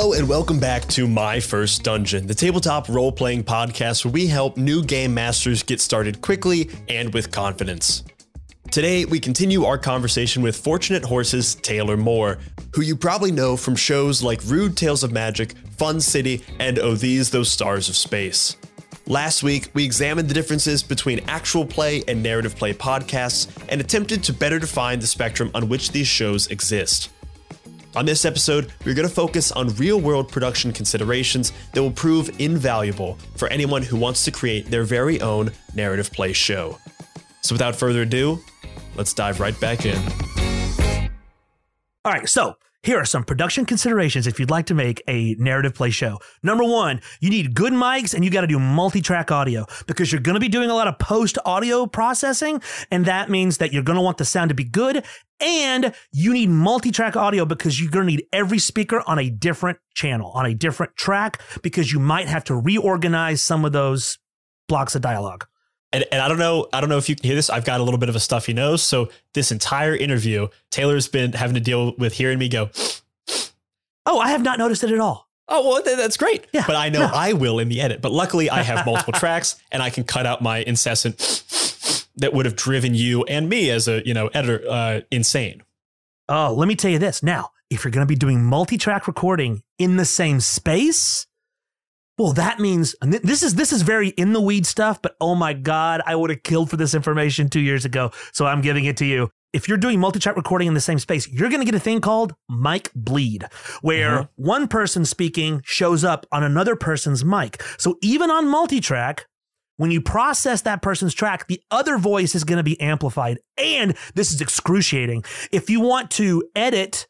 Hello, and welcome back to My First Dungeon, the tabletop role playing podcast where we help new game masters get started quickly and with confidence. Today, we continue our conversation with Fortunate Horses Taylor Moore, who you probably know from shows like Rude Tales of Magic, Fun City, and Oh These Those Stars of Space. Last week, we examined the differences between actual play and narrative play podcasts and attempted to better define the spectrum on which these shows exist. On this episode, we're going to focus on real world production considerations that will prove invaluable for anyone who wants to create their very own narrative play show. So, without further ado, let's dive right back in. All right, so here are some production considerations if you'd like to make a narrative play show. Number one, you need good mics and you got to do multi track audio because you're going to be doing a lot of post audio processing. And that means that you're going to want the sound to be good. And you need multi track audio because you're going to need every speaker on a different channel, on a different track, because you might have to reorganize some of those blocks of dialogue. And, and I don't know, I don't know if you can hear this. I've got a little bit of a stuffy nose. So this entire interview, Taylor's been having to deal with hearing me go. Oh, I have not noticed it at all. Oh, well, th- that's great. Yeah, but I know no. I will in the edit. But luckily, I have multiple tracks, and I can cut out my incessant that would have driven you and me as a you know editor uh, insane. Oh, let me tell you this. Now, if you're going to be doing multi-track recording in the same space, well, that means th- this is this is very in the weed stuff. But oh my god, I would have killed for this information two years ago. So I'm giving it to you. If you're doing multi-track recording in the same space, you're going to get a thing called mic bleed, where Mhm. one person speaking shows up on another person's mic. So even on multi-track, when you process that person's track, the other voice is going to be amplified. And this is excruciating. If you want to edit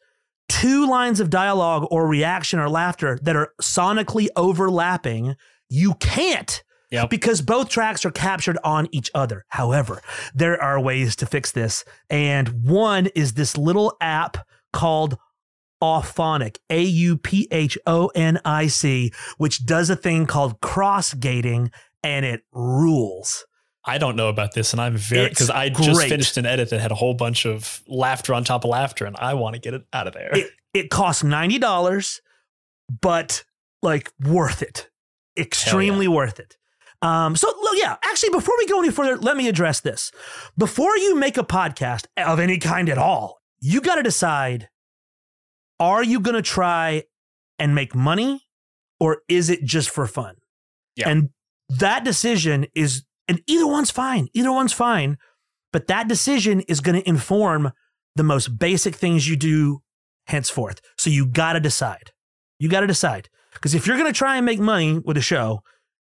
two lines of dialogue or reaction or laughter that are sonically overlapping, you can't Yep. because both tracks are captured on each other. However, there are ways to fix this. And one is this little app called Auphonic, A U P H O N I C, which does a thing called cross gating and it rules. I don't know about this, and I'm very because I just finished an edit that had a whole bunch of laughter on top of laughter, and I want to get it out of there. It, it costs $90, but like worth it. Extremely worth it. Um, so look, yeah, actually, before we go any further, let me address this. Before you make a podcast of any kind at all, you got to decide are you going to try and make money or is it just for fun? Yeah. And that decision is, and either one's fine. Either one's fine. But that decision is going to inform the most basic things you do henceforth. So you got to decide. You got to decide. Because if you're going to try and make money with a show,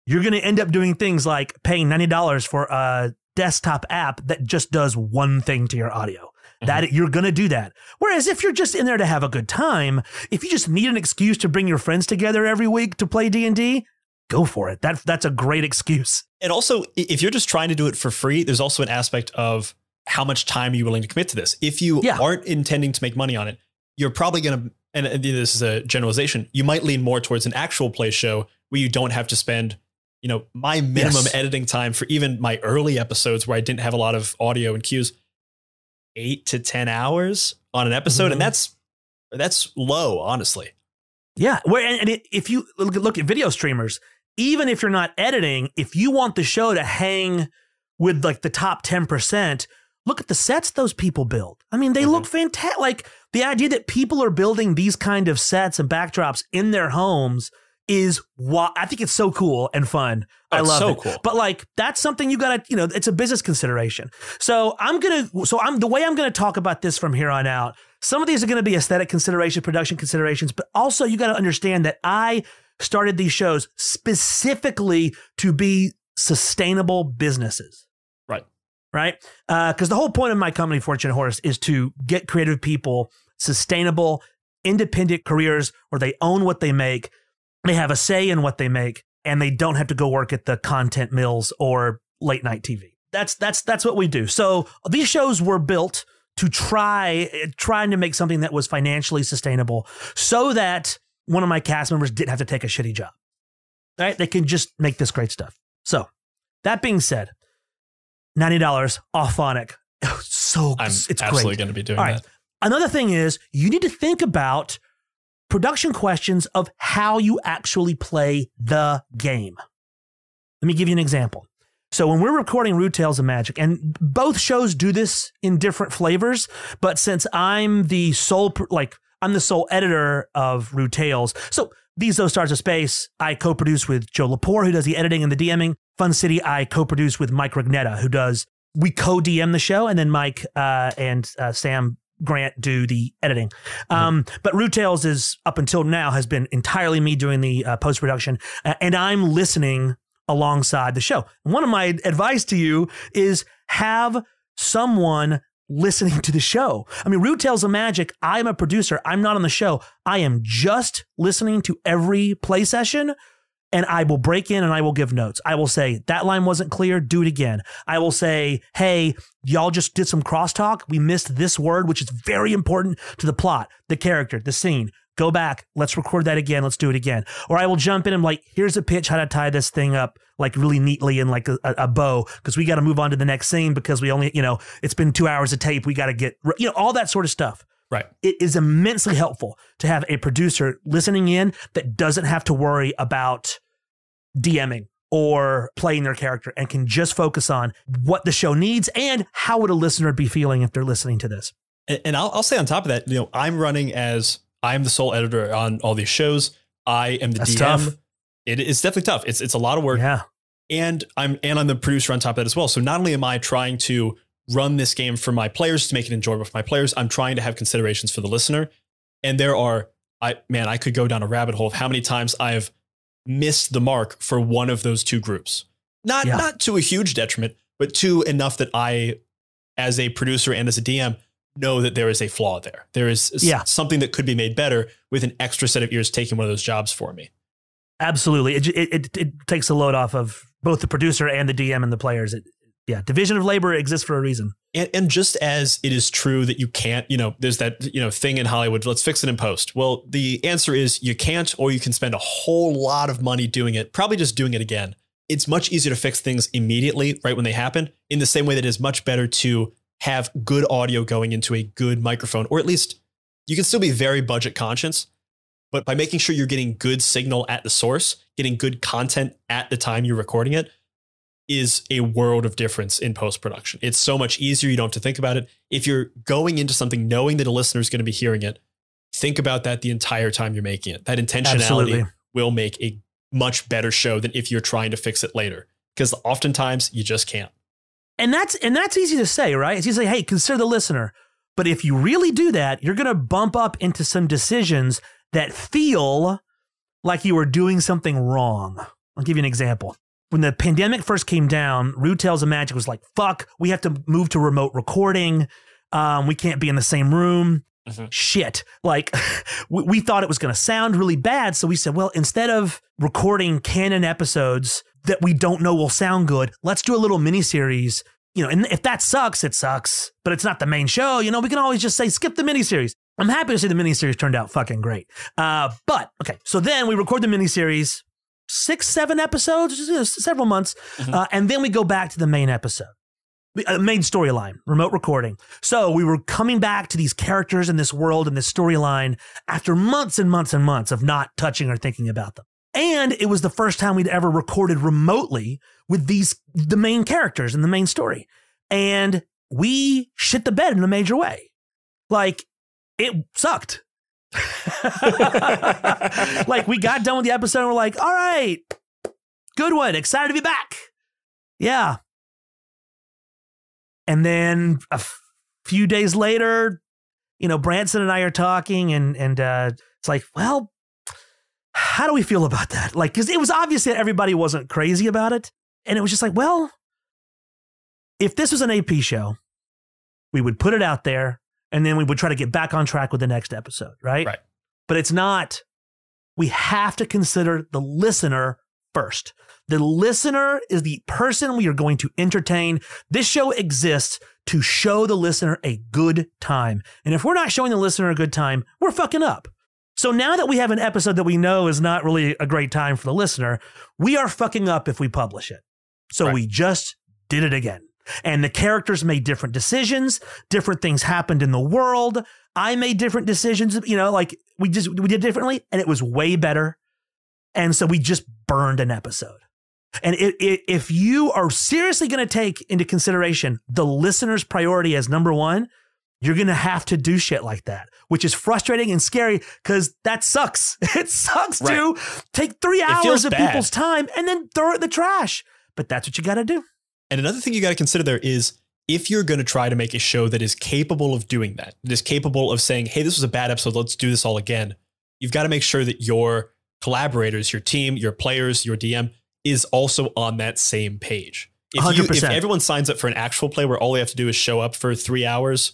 you're going to end up doing things like paying $90 for a desktop app that just does one thing to your audio. Mm-hmm. That you're going to do that. Whereas if you're just in there to have a good time, if you just need an excuse to bring your friends together every week to play D&D, go for it. That that's a great excuse. And also, if you're just trying to do it for free, there's also an aspect of how much time are you willing to commit to this. If you Yeah. aren't intending to make money on it, you're probably going to, and this is a generalization, you might lean more towards an actual play show where you don't have to spend, you know, my minimum Yes. editing time for even my early episodes where I didn't have a lot of audio and cues, eight to 10 hours on an episode. Mhm. And that's, that's low, honestly. Yeah, where and, and it, if you look, look at video streamers, even if you're not editing, if you want the show to hang with like the top ten percent, look at the sets those people build. I mean, they mm-hmm. look fantastic. Like the idea that people are building these kind of sets and backdrops in their homes is what I think it's so cool and fun. Oh, I love so it. cool. But like that's something you gotta, you know, it's a business consideration. So I'm gonna, so I'm the way I'm gonna talk about this from here on out. Some of these are gonna be aesthetic considerations, production considerations, but also you gotta understand that I started these shows specifically to be sustainable businesses. Right. Right. Uh, because the whole point of my company, Fortune Horse, is to get creative people sustainable, independent careers where they own what they make, they have a say in what they make, and they don't have to go work at the content mills or late night TV. That's that's that's what we do. So these shows were built to try eh, trying to make something that was financially sustainable so that one of my cast members didn't have to take a shitty job. Right? They can just make this great stuff. So that being said, $90 Auphonic. So I'm it's absolutely going to be doing All right. that. Another thing is you need to think about production questions of how you actually play the game. Let me give you an example. So when we're recording Rude Tales of Magic, and both shows do this in different flavors, but since I'm the sole, like I'm the sole editor of Rude Tales, so these those stars of space, I co-produce with Joe Lepore, who does the editing and the DMing. Fun City, I co-produce with Mike Rugnetta, who does we co-DM the show, and then Mike uh, and uh, Sam Grant do the editing. Um, mm-hmm. But Rude Tales is up until now has been entirely me doing the uh, post production, uh, and I'm listening alongside the show. one of my advice to you is have someone listening to the show. I mean, Rude Tales of Magic, I'm a producer. I'm not on the show. I am just listening to every play session and I will break in and I will give notes. I will say, that line wasn't clear, do it again. I will say, hey, y'all just did some crosstalk. We missed this word, which is very important to the plot, the character, the scene. Go back, let's record that again, let's do it again. Or I will jump in and like, here's a pitch how to tie this thing up like really neatly in like a, a bow because we got to move on to the next scene because we only, you know, it's been two hours of tape. We got to get, you know, all that sort of stuff. Right. It is immensely helpful to have a producer listening in that doesn't have to worry about DMing or playing their character and can just focus on what the show needs and how would a listener be feeling if they're listening to this. And, and I'll, I'll say on top of that, you know, I'm running as I'm the sole editor on all these shows. I am the That's DM. Tough. It is definitely tough. It's it's a lot of work. Yeah. And I'm and I'm the producer on top of that as well. So not only am I trying to run this game for my players to make it enjoyable for my players, I'm trying to have considerations for the listener. And there are I man, I could go down a rabbit hole of how many times I've missed the mark for one of those two groups. Not yeah. not to a huge detriment, but to enough that I, as a producer and as a DM, know that there is a flaw there. There is yeah. something that could be made better with an extra set of ears taking one of those jobs for me. Absolutely, it it, it takes a load off of both the producer and the DM and the players. It, yeah, division of labor exists for a reason. And, and just as it is true that you can't, you know, there's that, you know, thing in Hollywood, let's fix it in post. Well, the answer is you can't, or you can spend a whole lot of money doing it, probably just doing it again. It's much easier to fix things immediately, right when they happen, in the same way that it is much better to have good audio going into a good microphone, or at least you can still be very budget conscious, but by making sure you're getting good signal at the source, getting good content at the time you're recording it, is a world of difference in post production. It's so much easier. You don't have to think about it. If you're going into something knowing that a listener is going to be hearing it, think about that the entire time you're making it. That intentionality Absolutely. will make a much better show than if you're trying to fix it later. Because oftentimes you just can't. And that's and that's easy to say, right? It's easy to say, hey, consider the listener. But if you really do that, you're gonna bump up into some decisions that feel like you were doing something wrong. I'll give you an example when the pandemic first came down, Rude Tales of Magic was like, fuck, we have to move to remote recording. Um, we can't be in the same room. Mm-hmm. Shit. Like, we, we thought it was going to sound really bad. So we said, well, instead of recording canon episodes that we don't know will sound good, let's do a little mini series. You know, and if that sucks, it sucks, but it's not the main show. You know, we can always just say, skip the mini series. I'm happy to say the mini series turned out fucking great. Uh, but okay, so then we record the mini series, six, seven episodes, several months, mm-hmm. uh, and then we go back to the main episode. Uh, main storyline, remote recording. So we were coming back to these characters in this world and this storyline after months and months and months of not touching or thinking about them. And it was the first time we'd ever recorded remotely with these, the main characters in the main story. And we shit the bed in a major way. Like it sucked. like we got done with the episode and we're like, all right, good one. Excited to be back. Yeah. And then a f- few days later, you know, Branson and I are talking and and uh, it's like, well, how do we feel about that? Like, because it was obvious that everybody wasn't crazy about it. And it was just like, well, if this was an AP show, we would put it out there and then we would try to get back on track with the next episode, right? Right. But it's not. We have to consider the listener first. The listener is the person we are going to entertain. This show exists to show the listener a good time. And if we're not showing the listener a good time, we're fucking up. So now that we have an episode that we know is not really a great time for the listener, we are fucking up if we publish it. So right. we just did it again. And the characters made different decisions, different things happened in the world. I made different decisions, you know, like we just we did differently and it was way better. And so we just burned an episode. And it, it, if you are seriously going to take into consideration the listener's priority as number one, you're going to have to do shit like that, which is frustrating and scary because that sucks. It sucks Right. to take three hours of bad. people's time and then throw it in the trash. But that's what you got to do. And another thing you got to consider there is if you're going to try to make a show that is capable of doing that, that is capable of saying, hey, this was a bad episode, let's do this all again, you've got to make sure that your collaborators, your team, your players, your DM is also on that same page. If, you, if everyone signs up for an actual play where all they have to do is show up for three hours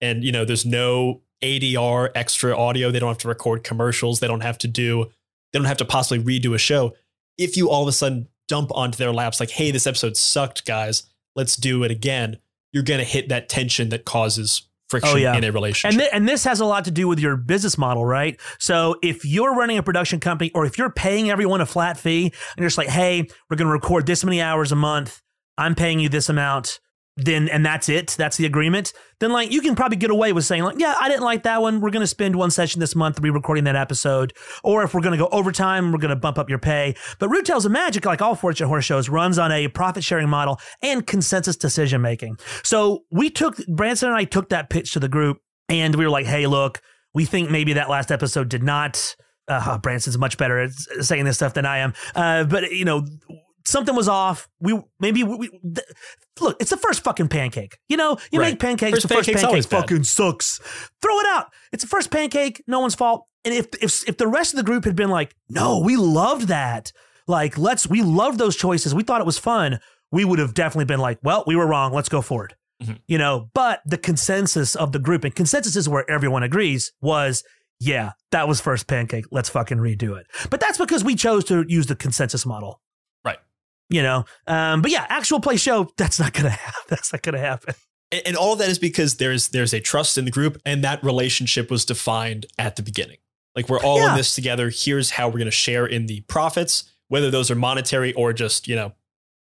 and you know there's no ADR extra audio, they don't have to record commercials, they don't have to do, they don't have to possibly redo a show. If you all of a sudden dump onto their laps like, hey, this episode sucked, guys, let's do it again, you're gonna hit that tension that causes friction Oh, yeah. in a relationship. And, th- and this has a lot to do with your business model, right? So if you're running a production company or if you're paying everyone a flat fee and you're just like, hey, we're going to record this many hours a month, I'm paying you this amount, then and that's it, that's the agreement, then like you can probably get away with saying like, yeah, I didn't like that one. We're going to spend one session this month re-recording that episode. Or if we're going to go overtime, we're going to bump up your pay. But Rude Tales of Magic, like all Fortune Horse shows, runs on a profit sharing model and consensus decision making. So we took Branson and I took that pitch to the group and we were like, hey, look, we think maybe that last episode did not. Uh, Branson's much better at saying this stuff than I am. Uh, but you know, something was off. We maybe we, we, th- look. It's the first fucking pancake. You know, you Right. make pancakes. First the first pancake always bad. fucking sucks. Throw it out. It's the first pancake. No one's fault. And if if if the rest of the group had been like, no, we loved that. Like, let's we loved those choices. We thought it was fun. We would have definitely been like, well, we were wrong. Let's go forward. Mhm. You know, but the consensus of the group and consensus is where everyone agrees was yeah, that was first pancake. Let's fucking redo it. But that's because we chose to use the consensus model. You know, um, but yeah, actual play show, that's not gonna happen. That's not gonna happen. and, and all of that is because there's there's a trust in the group and that relationship was defined at the beginning like we're all Yeah. in this together here's how we're to share in the profits whether those are monetary or just you know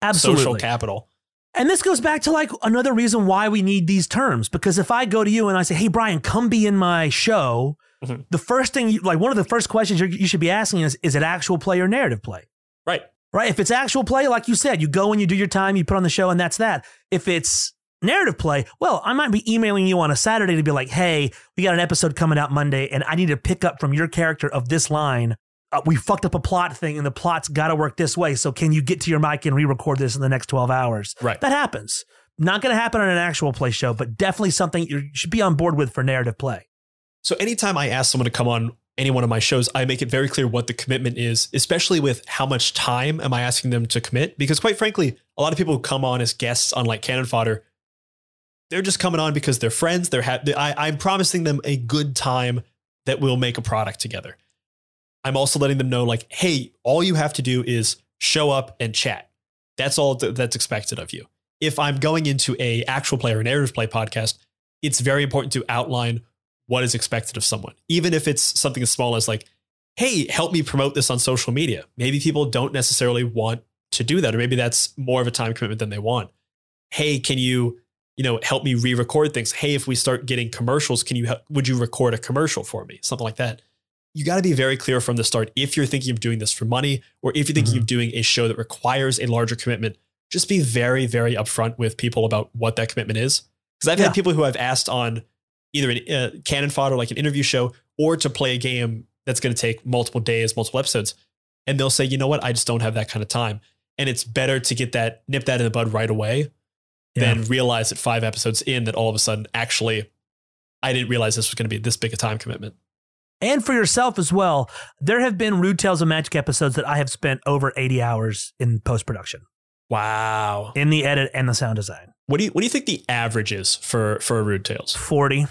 Absolutely. social capital And this goes back to like another reason why we need these terms. Because if I go to you and I say, "Hey, Brian, come be in my show," Mhm. the first thing, you, like one of the first questions you're, you should be asking is, "Is it actual play or narrative play?" right Right? If it's actual play, like you said, you go and you do your time, you put on the show, and that's that. If it's narrative play, well, I might be emailing you on a Saturday to be like, "Hey, we got an episode coming out Monday, and I need to pick up from your character of this line." Uh, we fucked up a plot thing, and the plot's got to work this way. So, can you get to your mic and re-record this in the next twelve hours? right That happens. Not going to happen on an actual play show, but definitely something you should be on board with for narrative play. so anytime i ask someone to come on any one of my shows i make it very clear what the commitment is especially with how much time am i asking them to commit? Because quite frankly a lot of people who come on as guests on like cannon fodder they're just coming on because they're friends they're ha- I, i'm promising them a good time that we'll make a product together. I'm also letting them know like hey all you have to do is show up and chat. That's all th- that's expected of you. If i'm going into a actual play or narrative play podcast it's very important to outline what is expected of someone even if it's something as small as like hey help me promote this on social media. Maybe people don't necessarily want to do that or maybe that's more of a time commitment than they want. Hey can you you know help me re-record things? Hey if we start getting commercials can you hel- would you record a commercial for me? Something like that. You got to be very clear from the start if you're thinking of doing this for money or if you're thinking of mm-hmm. doing a show that requires a larger commitment just be very very upfront with people about what that commitment is. Because i've Yeah. had people who i've asked on either a uh, cannon fodder like an interview show or to play a game that's going to take multiple days multiple episodes. And they'll say you know what? I just don't have that kind of time. And it's better to get that nip that in the bud right away Yeah. than realize that five episodes in that all of a sudden actually i didn't realize this was going to be this big a time commitment. And for yourself as well, there have been Rude Tales of Magic episodes that I have spent over 80 hours in post production, wow. In the edit and the sound design. what do you what do you think the average is for for rude tales? 40.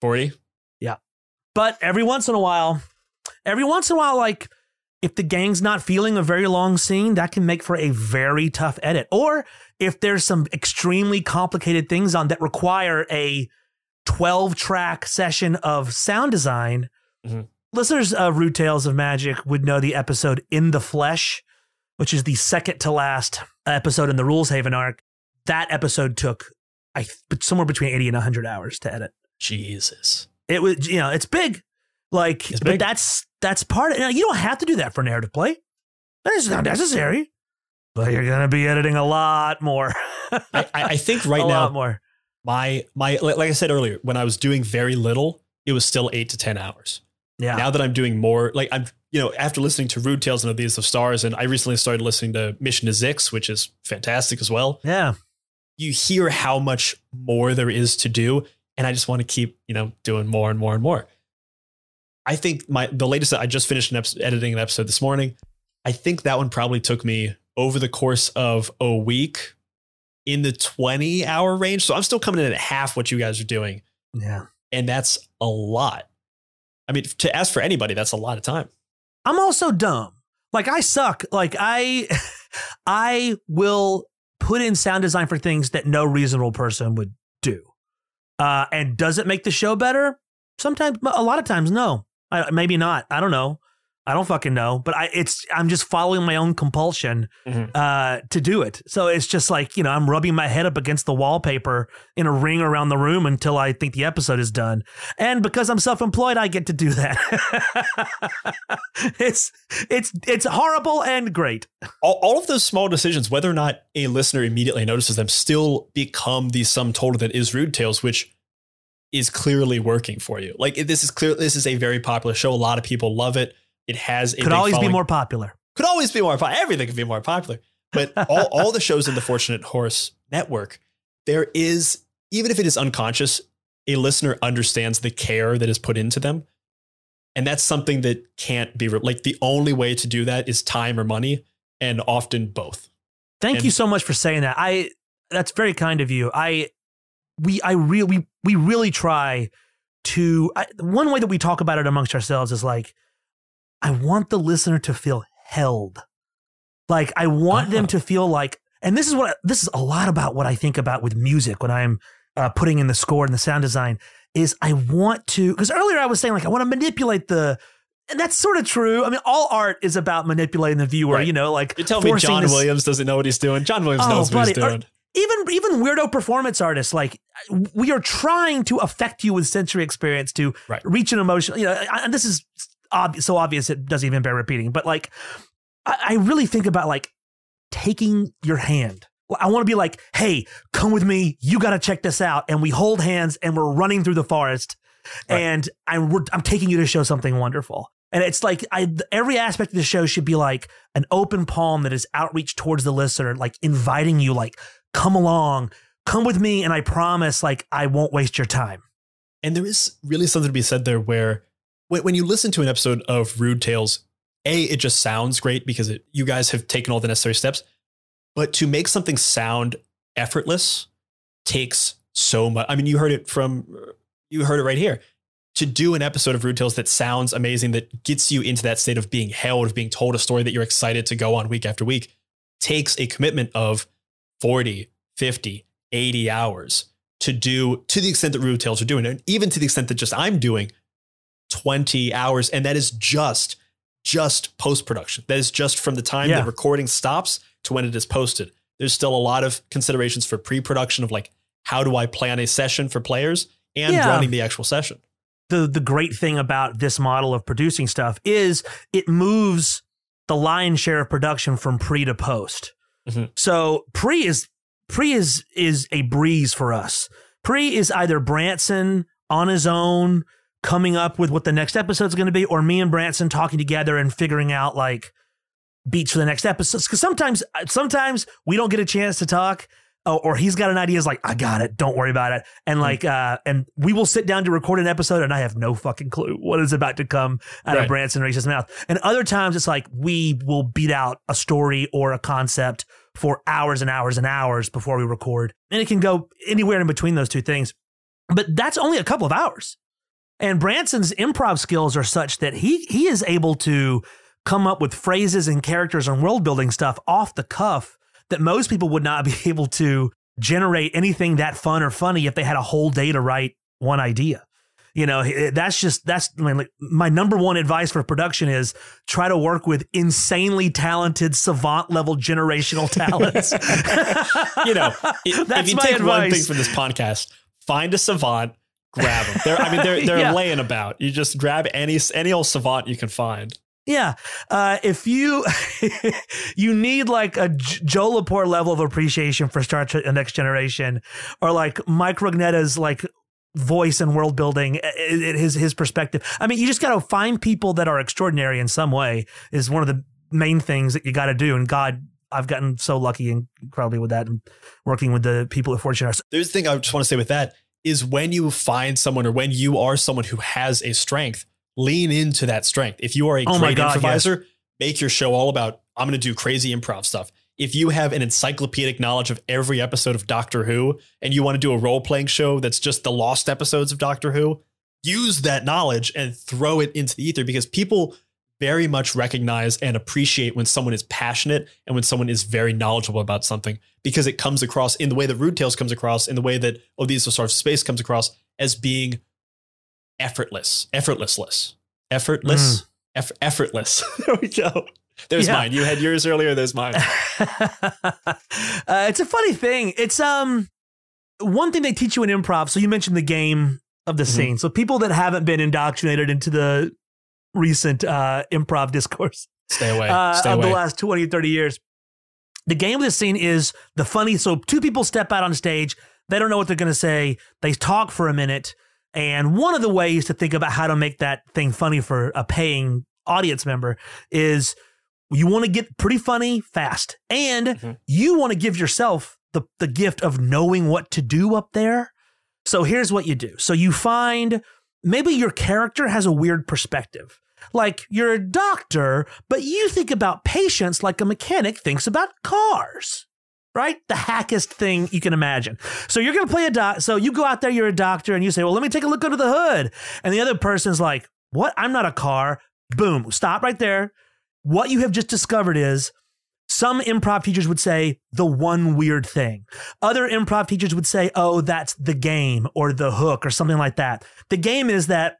40 Yeah. But every once in a while, every once in a while, like if the gang's not feeling a very long scene, that can make for a very tough edit. Or if there's some extremely complicated things on that require a 12 track session of sound design, Mhm. listeners of Rude Tales of Magic would know the episode In the Flesh, which is the second to last episode in the Rules Haven arc. that episode took I somewhere between 80 and 100 hours to edit. Jesus. It was, you know, it's big. Like, It's but that's that's part of you, know, you don't have to do that for narrative play. That is not necessary. But you're gonna be editing a lot more. I, I think right a now lot more. my my like I said earlier, when I was doing very little, it was still eight to ten hours. Yeah. Now that I'm doing more, like I'm you know after listening to Rude Tales and of These of Stars, and I recently started listening to Mission to Zyxx, which is fantastic as well. yeah. You hear how much more there is to do, and I just want to keep you know doing more and more and more. I think my the latest I just finished an episode, editing an episode this morning. I think that one probably took me over the course of a week in the 20 hour range. So I'm still coming in at half what you guys are doing. Yeah. And that's a lot. I mean, to ask for anybody, that's a lot of time. I'm also dumb. Like I suck. Like I I will put in sound design for things that no reasonable person would do. Uh, and does it make the show better? Sometimes, a lot of times, no. I, maybe not. I don't know. I don't fucking know. But I, it's I'm just following my own compulsion Mhm. uh, to do it. So it's just like you know I'm rubbing my head up against the wallpaper in a ring around the room until I think the episode is done. And because I'm self-employed, I get to do that. it's it's it's horrible and great. All, all of those small decisions, whether or not a listener immediately notices them, still become the sum total that is Rude Tales, which is clearly working for you. Like this is clear. This is a very popular show. A lot of people love it. It has a Could always be more popular. could always be more popular. Everything could be more popular. But all, all the shows in the Fortunate Horse network, there is, even if it is unconscious, a listener understands the care that is put into them. And that's something that can't be re- like the only way to do that is time or money, and often both. Thank And- you so much for saying that. I that's very kind of you. I we I really we, we really try to I, one way that we talk about it amongst ourselves is like I want the listener to feel held. Like I want them Ah. to feel like and this is what this is a lot about what I think about with music when I'm uh, putting in the score and the sound design is I want to because earlier I was saying like I want to manipulate the and that's sort of true. I mean, all art is about manipulating the viewer. Right. You know, like You tell me John this- Williams doesn't know what he's doing. John Williams Oh, knows what he's buddy, doing. even even weirdo performance artists like we are trying to affect you with sensory experience to Right. reach an emotion you know I- and this is ob- so obvious it doesn't even bear repeating but like I, I really think about like taking your hand. I want to be like hey come with me. You got to check this out. And we hold hands and we're running through the forest Right. and I'm, I'm taking you to show something wonderful. And it's like I, every aspect of the show should be like an open palm that is outreach towards the listener, like inviting you, like, come along, come with me, and I promise, like, I won't waste your time. And there is really something to be said there where when, when you listen to an episode of Rude Tales, A, it just sounds great because it, you guys have taken all the necessary steps. But to make something sound effortless takes so much. I mean, you heard it from, you heard it right here. To do an episode of Rude Tales that sounds amazing, that gets you into that state of being held, of being told a story that you're excited to go on week after week, takes a commitment of 40, 50, 80 hours to do to the extent that Rude Tales are doing, and even to the extent that just I'm doing 20 hours. And that is just, just post production. That is just from the time Yeah. the recording stops to when it is posted. There's still a lot of considerations for pre production of like, how do I plan a session for players and Yeah. running the actual session? The, the great thing about this model of producing stuff is it moves the lion's share of production from pre to post. Mhm. So pre is pre is is a breeze for us. Pre is either Branson on his own coming up with what the next episode's going to be, or me and Branson talking together and figuring out like beats for the next episodes. Because sometimes uh, sometimes we don't get a chance to talk. Or, or he's got an idea. Is like, I got it. Don't worry about it. And hmm. like, uh, and we will sit down to record an episode, and I have no fucking clue what is about to come out Right. of Branson Reese's mouth. And other times, it's like we will beat out a story or a concept for hours and hours and hours before we record, and it can go anywhere in between those two things. But that's only a couple of hours. And Branson's improv skills are such that he he is able to come up with phrases and characters and world building stuff off the cuff that most people would not be able to generate anything that fun or funny if they had a whole day to write one idea. You know, that's just that's I mean, like my number one advice for production is try to work with insanely talented savant level generational talents. you know, if you take advice. one thing from this podcast, find a savant, grab them. They're, I mean, they're they're yeah. laying about. You just grab any any old savant you can find. Yeah, uh, if you you need like a Joe Lepore level of appreciation for Star Trek: The Next Generation, or like Mike Rugnetta's like voice and world building, his his perspective. I mean, you just got to find people that are extraordinary in some way. Is one of the main things that you got to do. And God, I've gotten so lucky and incredibly with that, and working with the people at Fortune. There's the thing I just want to say with that is when you find someone or when you are someone who has a strength, lean into that strength. If you are a oh great God, improviser, yes. make your show all about I'm going to do crazy improv stuff. If you have an encyclopedic knowledge of every episode of Doctor Who and you want to do a role playing show that's just the lost episodes of Doctor Who, use that knowledge and throw it into the ether because people very much recognize and appreciate when someone is passionate and when someone is very knowledgeable about something because it comes across in the way that Rude Tales comes across, in the way that Oh These Are Sort of Space comes across as being effortless, effortlessless, effortless, mm. eff- effortless. there we go. There's yeah. mine. You had yours earlier. There's mine. uh, it's a funny thing. It's um one thing they teach you in improv. So you mentioned the game of the mm-hmm. scene. So people that haven't been indoctrinated into the recent uh, improv discourse, stay away. Uh, stay of away. the last 20, 30 years. The game of the scene is the funny. So two people step out on stage. They don't know what they're going to say. They talk for a minute. And one of the ways to think about how to make that thing funny for a paying audience member is you want to get pretty funny fast. And mm-hmm. you want to give yourself the, the gift of knowing what to do up there. So here's what you do. So you find maybe your character has a weird perspective. Like you're a doctor, but you think about patients like a mechanic thinks about cars right? The hackest thing you can imagine. So you're going to play a doc. So you go out there, you're a doctor, and you say, well, let me take a look under the hood. And the other person's like, what? I'm not a car. Boom. Stop right there. What you have just discovered is some improv teachers would say the one weird thing. Other improv teachers would say, oh, that's the game or the hook or something like that. The game is that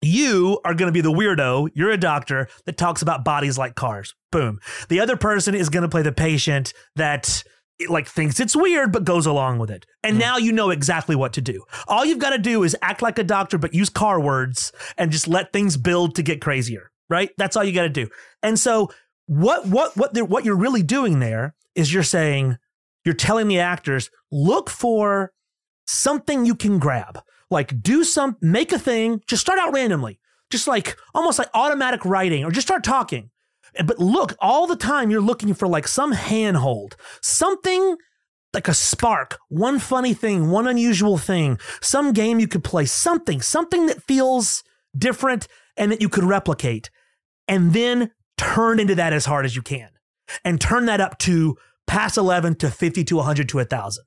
you are going to be the weirdo. You're a doctor that talks about bodies like cars. Boom. The other person is going to play the patient that it, like thinks it's weird but goes along with it. And mm. now you know exactly what to do. All you've got to do is act like a doctor but use car words and just let things build to get crazier, right? That's all you got to do. And so what what what what you're really doing there is you're saying you're telling the actors look for something you can grab. Like do some make a thing, just start out randomly. Just like almost like automatic writing or just start talking but look, all the time you're looking for like some handhold, something like a spark, one funny thing, one unusual thing, some game you could play, something, something that feels different and that you could replicate. And then turn into that as hard as you can and turn that up to past 11 to 50 to 100 to 1000.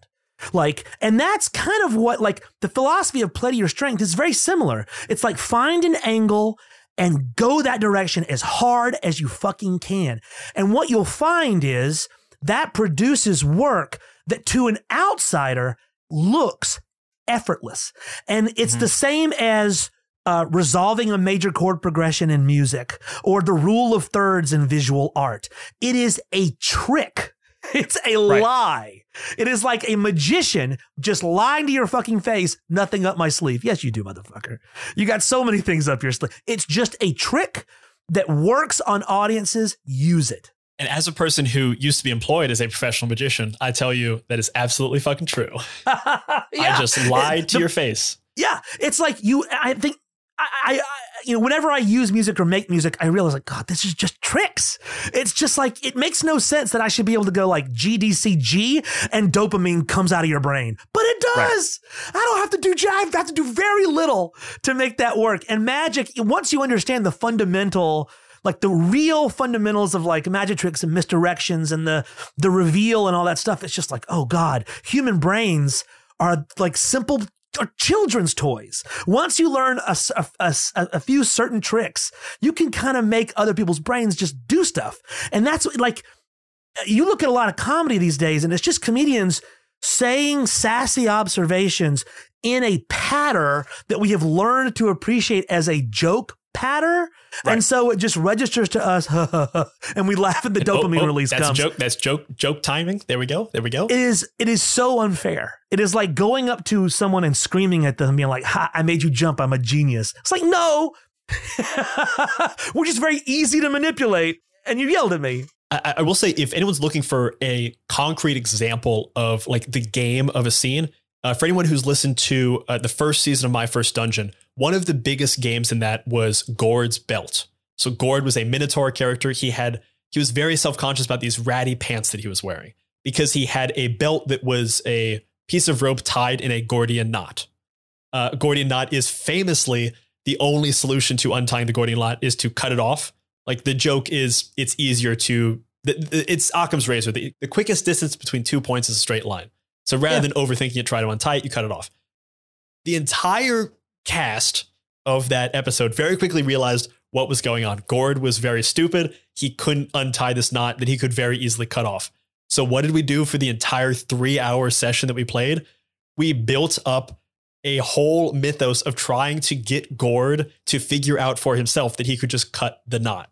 Like, and that's kind of what, like, the philosophy of play to your strength is very similar. It's like find an angle and go that direction as hard as you fucking can. And what you'll find is that produces work that to an outsider looks effortless. And it's mm-hmm. the same as uh, resolving a major chord progression in music or the rule of thirds in visual art. It is a trick It's a right. lie. It is like a magician just lying to your fucking face, nothing up my sleeve. Yes, you do, motherfucker. You got so many things up your sleeve. It's just a trick that works on audiences. Use it. And as a person who used to be employed as a professional magician, I tell you that is absolutely fucking true. yeah. I just lied to the, your face. Yeah. It's like you, I think I, I, you know, whenever I use music or make music, I realize like, God, this is just tricks. It's just like, it makes no sense that I should be able to go like GDCG and dopamine comes out of your brain, but it does. Right. I don't have to do, jive. I have to do very little to make that work. And magic, once you understand the fundamental, like the real fundamentals of like magic tricks and misdirections and the, the reveal and all that stuff, it's just like, oh God, human brains are like simple are children's toys. Once you learn a, a, a, a few certain tricks, you can kind of make other people's brains just do stuff. And that's like, eh, you look at a lot of comedy these days, and it's just comedians saying sassy observations in a patter that we have learned to appreciate as a joke patter. Right. And so it just registers to us and we laugh at the dopamine Oh, oh, release that's comes. joke. That's joke. Joke timing. There we go. There we go. It is it is so unfair. It is like going up to someone and screaming at them being like, ha, I made you jump, I'm a genius. It's like, no. We're just very easy to manipulate. And you yelled at me. I, I will say, if anyone's looking for a concrete example of like the game of a scene, uh, for anyone who's listened to uh, the first season of My First Dungeon, one of the biggest games in that was Gord's belt. So Gord was a Minotaur character. He had he was very self conscious about these ratty pants that he was wearing because he had a belt that was a piece of rope tied in a Gordian knot. Uh, Gordian knot is famously the only solution to untying the Gordian knot is to cut it off. Like the joke is, it's easier to. It's Occam's razor. The, the quickest distance between two points is a straight line. So rather Yeah. than overthinking it, try to untie it, you cut it off. The entire cast of that episode very quickly realized what was going on. Gord was very stupid. He couldn't untie this knot that he could very easily cut off. So what did we do for the entire three hour session that we played? We built up a whole mythos of trying to get Gord to figure out for himself that he could just cut the knot.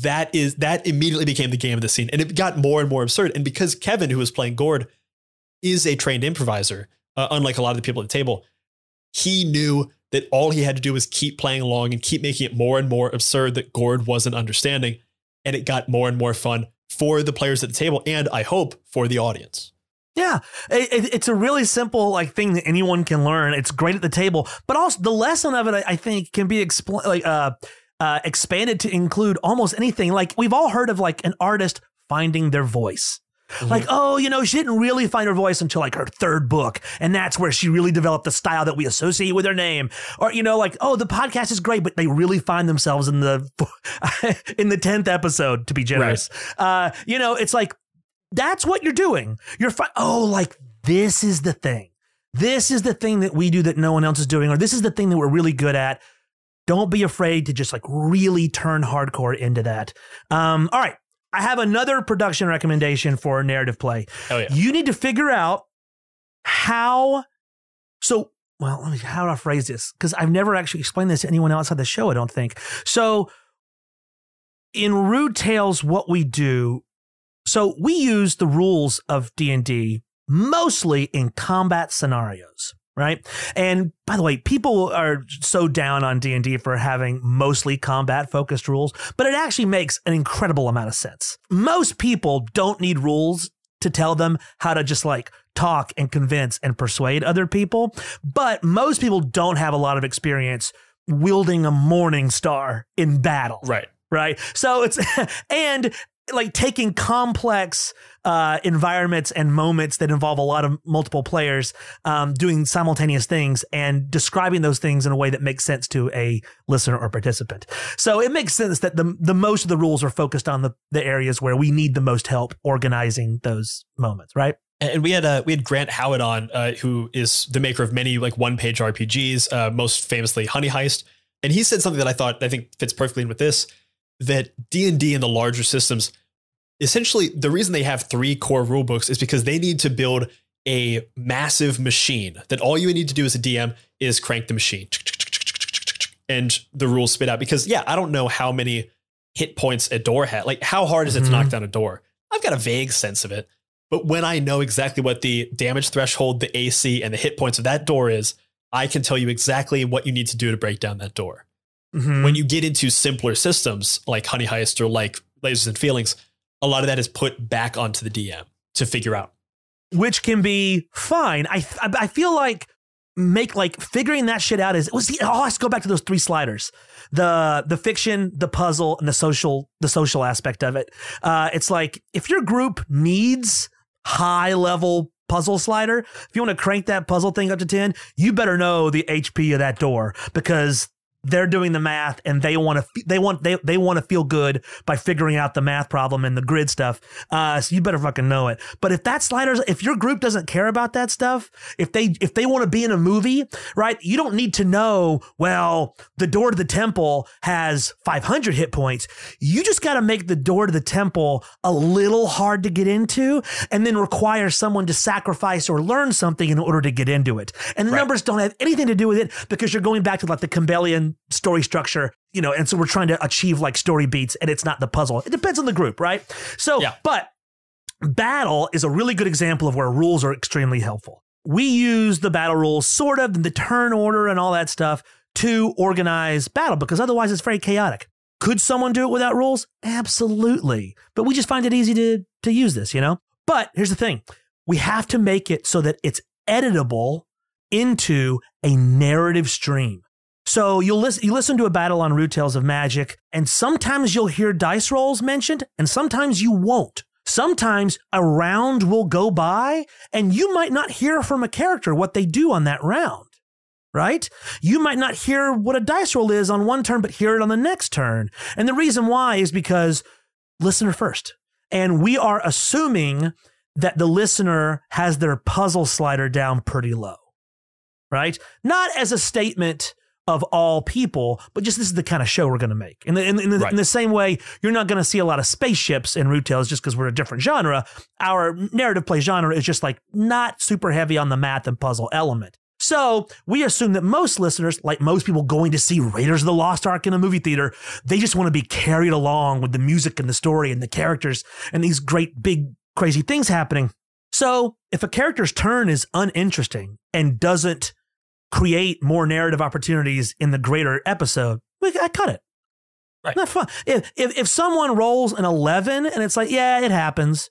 That is that immediately became the game of the scene, and it got more and more absurd. And because Kevin, who was playing Gord, is a trained improviser, uh, unlike a lot of the people at the table, he knew that all he had to do was keep playing along and keep making it more and more absurd that Gord wasn't understanding, and it got more and more fun for the players at the table, and I hope for the audience. Yeah, it, it- it's a really simple like thing that anyone can learn. It's great at the table, but also the lesson of it, I, I think, can be expl- like uh, uh, expanded to include almost anything. Like we've all heard of like an artist finding their voice. Like, oh, you know, she didn't really find her voice until like her third book. And that's where she really developed the style that we associate with her name. Or, you know, like, oh, the podcast is great, but they really find themselves in the in the 10th episode, to be generous. Uh, you know, it's like that's what you're doing. You're fi- oh, like this is the thing. This is the thing that we do that no one else is doing, or this is the thing that we're really good at. Don't be afraid to just like really turn hardcore into that. Um, all right. I have another production recommendation for narrative play. Oh yeah. You need to figure out how. So, well, let me, how do I phrase this? Because I've never actually explained this to anyone outside the show, I don't think. So, in Rude Tales, what we do, so we use the rules of D&D mostly in combat scenarios, right? And by the way, people are so down on D&D for having mostly combat focused rules, but it actually makes an incredible amount of sense. Most people don't need rules to tell them how to just like talk and convince and persuade other people, but most people don't have a lot of experience wielding a morning star in battle Right. right? So it's and like taking complex uh, environments and moments that involve a lot of multiple players um, doing simultaneous things and describing those things in a way that makes sense to a listener or participant. So it makes sense that the the most of the rules are focused on the the areas where we need the most help organizing those moments, right? And we had uh, we had Grant Howitt on, uh, who is the maker of many like one page RPGs, uh, most famously Honey Heist, and he said something that I thought I think fits perfectly in with this. That D and D and the larger systems, essentially, the reason they have three core rule books is because they need to build a massive machine. That all you need to do as a DM is crank the machine, and the rules spit out. Because yeah, I don't know how many hit points a door had. Like, how hard is it to Mhm. knock down a door? I've got a vague sense of it. But when I know exactly what the damage threshold, the AC, and the hit points of that door is, I can tell you exactly what you need to do to break down that door. Mhm. When you get into simpler systems like Honey Heist or like Lasers and Feelings, a lot of that is put back onto the DM to figure out. which can be fine. I I I feel like make like figuring that shit out is was the oh let's go back to those three sliders the the fiction the puzzle and the social the social aspect of it uh it's like if your group needs high level puzzle slider if you want to crank that puzzle thing up to 10 you better know the hp of that door because they're doing the math and they want to they want they they want to feel good by figuring out the math problem and the grid stuff. Uh, so you better fucking know it. But if that sliders, if your group doesn't care about that stuff, if they if they want to be in a movie, right? You don't need to know. Well, the door to the temple has 500 hit points. You just got to make the door to the temple a little hard to get into, and then require someone to sacrifice or learn something in order to get into it. And the right. numbers don't have anything to do with it because you're going back to like the Story structure, you know, and so we're trying to achieve like story beats and it's not the puzzle. It depends on the group, right? So, yeah. but battle is a really good example of where rules are extremely helpful. We use the battle rules, sort of the turn order and all that stuff to organize battle because otherwise it's very chaotic. Could someone do it without rules? Absolutely. But we just find it easy to, to use this, you know? But here's the thing we have to make it so that it's editable into a narrative stream. So you'll listen, you listen to a battle on Rude Tales of Magic, and sometimes you'll hear dice rolls mentioned, and sometimes you won't. Sometimes a round will go by, and you might not hear from a character what they do on that round, right? You might not hear what a dice roll is on one turn, but hear it on the next turn. And the reason why is because listener first. And we are assuming that the listener has their puzzle slider down pretty low, right? Not as a statement of all people, but just this is the kind of show we're going to make. In the, in, in, the, right. in the same way, you're not going to see a lot of spaceships in Rude Tales just because we're a different genre. Our narrative play genre is just like not super heavy on the math and puzzle element. So we assume that most listeners, like most people going to see Raiders of the Lost Ark in a movie theater, they just want to be carried along with the music and the story and the characters and these great big crazy things happening. So if a character's turn is uninteresting and doesn't create more narrative opportunities in the greater episode, I cut it. Right. Not fun. If, if, if someone rolls an 11 and it's like, yeah, it happens,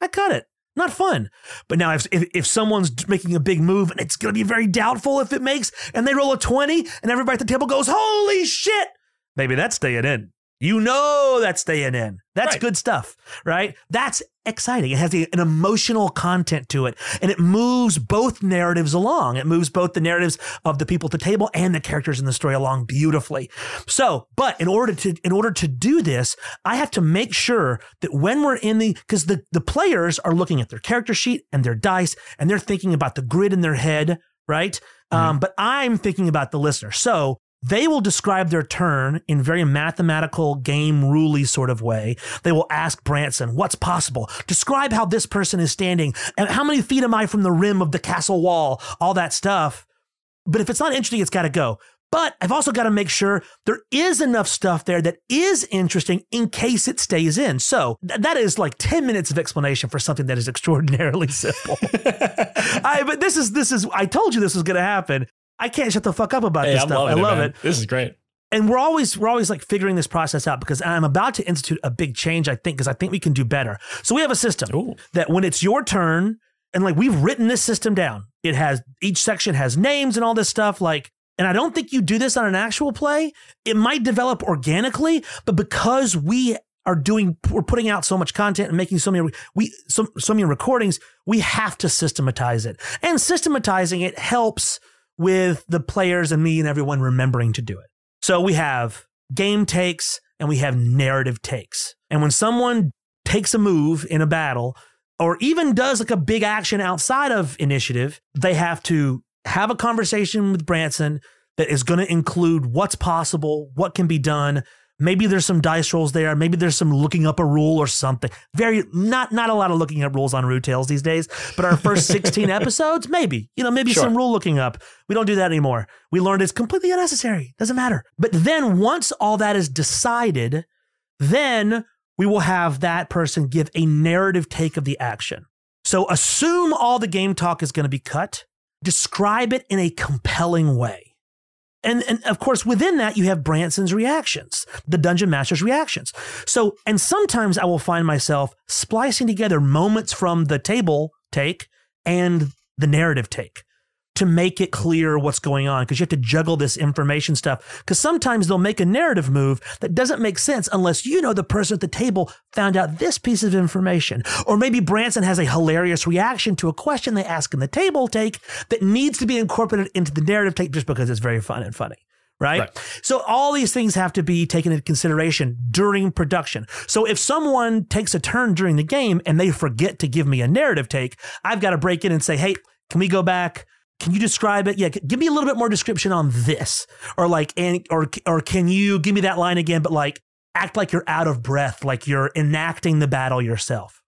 I cut it. Not fun. But now if, if, if someone's making a big move and it's going to be very doubtful if it makes, and they roll a 20 and everybody at the table goes, holy shit, maybe that's staying in. You know that's staying in. That's right. good stuff, right? That's exciting. It has an emotional content to it and it moves both narratives along. It moves both the narratives of the people at the table and the characters in the story along beautifully. So, but in order to, in order to do this, I have to make sure that when we're in the, cause the, the players are looking at their character sheet and their dice and they're thinking about the grid in their head, right? Mm-hmm. Um, but I'm thinking about the listener. So they will describe their turn in very mathematical, game ruley sort of way. They will ask Branson, what's possible? Describe how this person is standing and how many feet am I from the rim of the castle wall? All that stuff. But if it's not interesting, it's got to go. But I've also got to make sure there is enough stuff there that is interesting in case it stays in. So th- that is like 10 minutes of explanation for something that is extraordinarily simple. I, but this is, this is, I told you this was going to happen. I can't shut the fuck up about hey, this I'm stuff. I love it, it. This is great. And we're always we're always like figuring this process out because I'm about to institute a big change. I think because I think we can do better. So we have a system Ooh. that when it's your turn, and like we've written this system down. It has each section has names and all this stuff. Like, and I don't think you do this on an actual play. It might develop organically, but because we are doing we're putting out so much content and making so many we so, so many recordings we have to systematize it and systematizing it helps with the players and me and everyone remembering to do it. So we have game takes and we have narrative takes. And when someone takes a move in a battle or even does like a big action outside of initiative, they have to have a conversation with Branson that is going to include what's possible, what can be done, Maybe there's some dice rolls there. Maybe there's some looking up a rule or something. Very not not a lot of looking up rules on Rude Tales these days. But our first 16 episodes, maybe you know maybe sure. some rule looking up. We don't do that anymore. We learned it's completely unnecessary. Doesn't matter. But then once all that is decided, then we will have that person give a narrative take of the action. So assume all the game talk is going to be cut. Describe it in a compelling way. And, and of course, within that, you have Branson's reactions, the dungeon master's reactions. So, and sometimes I will find myself splicing together moments from the table take and the narrative take to make it clear what's going on because you have to juggle this information stuff. Because sometimes they'll make a narrative move that doesn't make sense unless you know the person at the table found out this piece of information. Or maybe Branson has a hilarious reaction to a question they ask in the table take that needs to be incorporated into the narrative take just because it's very fun and funny Right? Right. So all these things have to be taken into consideration during production. So if someone takes a turn during the game and they forget to give me a narrative take, I've got to break in and say, "Hey, can we go back? Can you describe it? Yeah, give me a little bit more description on this, or like, and or or can you give me that line again? But like, act like you're out of breath, like you're enacting the battle yourself.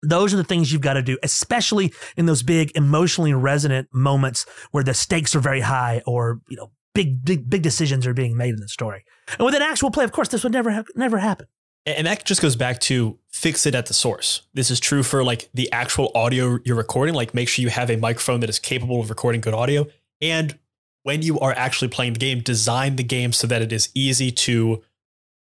Those are the things you've got to do, especially in those big emotionally resonant moments where the stakes are very high, or you know, big big big decisions are being made in the story. And with an actual play, of course, this would never ha- never happen. And that just goes back to fix it at the source. This is true for like the actual audio you're recording. Like make sure you have a microphone that is capable of recording good audio. And when you are actually playing the game, design the game so that it is easy to,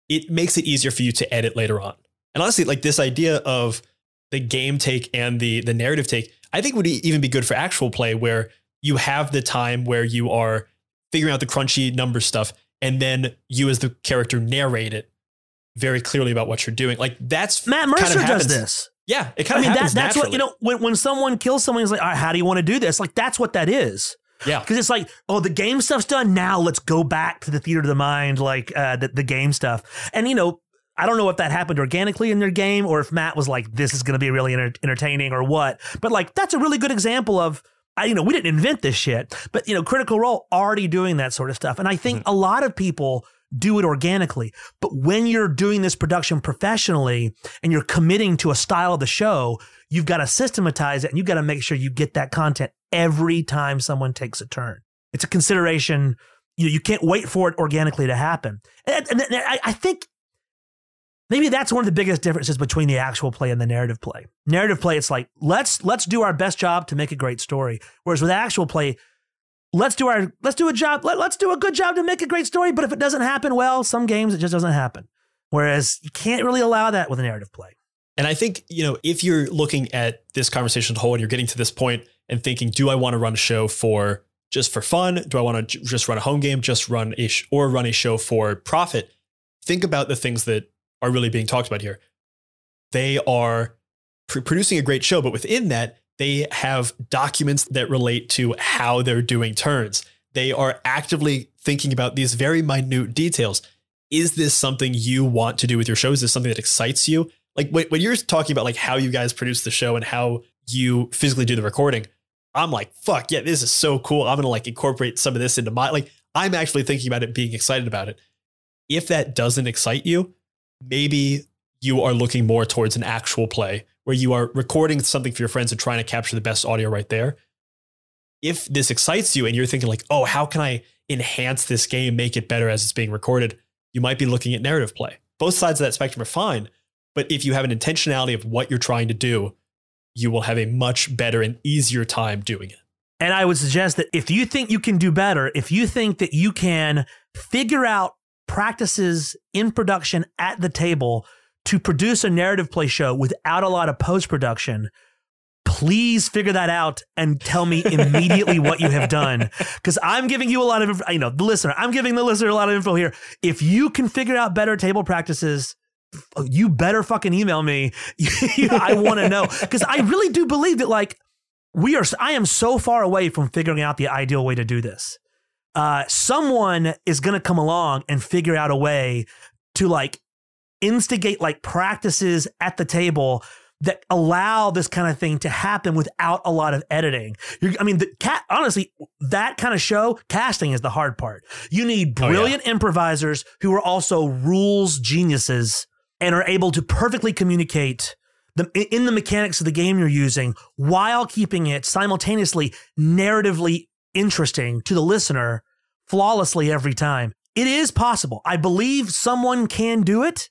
it makes it easier for you to edit later on. And honestly, like this idea of the game take and the the narrative take, I think would even be good for actual play where you have the time where you are figuring out the crunchy number stuff and then you as the character narrate it very clearly about what you're doing. Like that's Matt kind of Mercer does this. Yeah, it I kind of mean, that, that's what you know. When when someone kills someone, he's like, All right, "How do you want to do this?" Like that's what that is. Yeah, Because it's like, oh, the game stuff's done. Now let's go back to the theater of the mind, like uh, the, the game stuff. And, you know, I don't know if that happened organically in their game or if Matt was like, this is going to be really enter- entertaining or what. But, like, that's a really good example of, I, you know, we didn't invent this shit, but, you know, Critical Role already doing that sort of stuff. And I think a lot of people do it organically. But when you're doing this production professionally and you're committing to a style of the show, you've got to systematize it and you've got to make sure you get that content every time someone takes a turn. It's a consideration. You know, you can't wait for it organically to happen. And, and I, I think maybe that's one of the biggest differences between the actual play and the narrative play. Narrative play, it's like let's let's do our best job to make a great story. Whereas with actual play, let's do our let's do a job let, let's do a good job to make a great story. But if it doesn't happen, well, some games it just doesn't happen. Whereas you can't really allow that with a narrative play. And I think, you know, if you're looking at this conversation whole and you're getting to this point and thinking, do I want to run a show for just for fun? Do I want to just run a home game, just run a sh- or run a show for profit? Think about the things that are really being talked about here. They are pr- producing a great show, but within that, they have documents that relate to how they're doing turns. They are actively thinking about these very minute details. Is this something you want to do with your show? Is this something that excites you? Like when, when you're talking about like how you guys produce the show and how you physically do the recording, I'm like, fuck yeah, this is so cool. I'm gonna like incorporate some of this into my like. I'm actually thinking about it, being excited about it. If that doesn't excite you, maybe you are looking more towards an actual play where you are recording something for your friends and trying to capture the best audio right there. If this excites you and you're thinking like, oh, how can I enhance this game, make it better as it's being recorded? You might be looking at narrative play. Both sides of that spectrum are fine, but if you have an intentionality of what you're trying to do, you will have a much better and easier time doing it. And I would suggest that if you think you can do better, if you think that you can figure out practices in production at the table to produce a narrative play show without a lot of post production, please figure that out and tell me immediately what you have done. Because I'm giving you a lot of, you know, the listener, I'm giving the listener a lot of info here. If you can figure out better table practices, you better fucking email me. I want to know. Because I really do believe that, like, we are i am so far away from figuring out the ideal way to do this uh someone is going to come along and figure out a way to like instigate like practices at the table that allow this kind of thing to happen without a lot of editing. You're, I mean, the cat, honestly, that kind of show, casting is the hard part. You need Oh, yeah. brilliant improvisers who are also rules geniuses and are able to perfectly communicate the, in the mechanics of the game you're using while keeping it simultaneously narratively interesting to the listener flawlessly every time. It is possible. I believe someone can do it.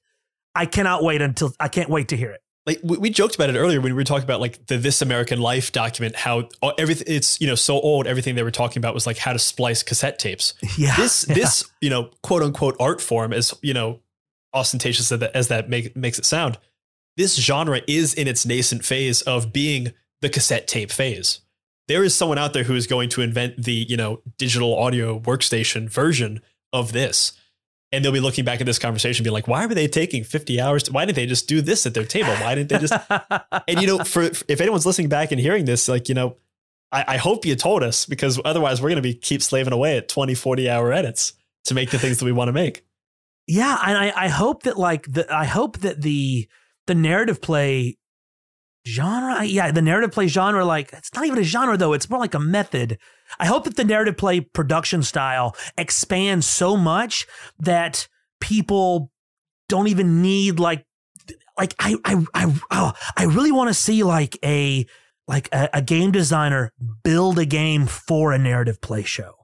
I cannot wait until I can't wait to hear it. like we, we joked about it earlier when we were talking about like the This American Life document, how uh, everything it's you know so old. Everything they were talking about was like how to splice cassette tapes. Yeah. This yeah. this you know quote unquote art form, as you know ostentatious as that, as that make, makes it sound, this genre is in its nascent phase of being the cassette tape phase. There is someone out there who is going to invent the you know digital audio workstation version of this. And they'll be looking back at this conversation, and be like, "Why were they taking fifty hours? To, why didn't they just do this at their table? Why didn't they just and you know, for if anyone's listening back and hearing this, like, you know, I, I hope you told us because otherwise we're going to be keep slaving away at 20, 40 hour edits. to make the things that we want to make. Yeah, and I, I hope that like the I hope that the the narrative play genre, yeah, the narrative play genre, like it's not even a genre though, it's more like a method. I hope that the narrative play production style expands so much that people don't even need like like I I I oh, I really want to see like a like a, a game designer build a game for a narrative play show.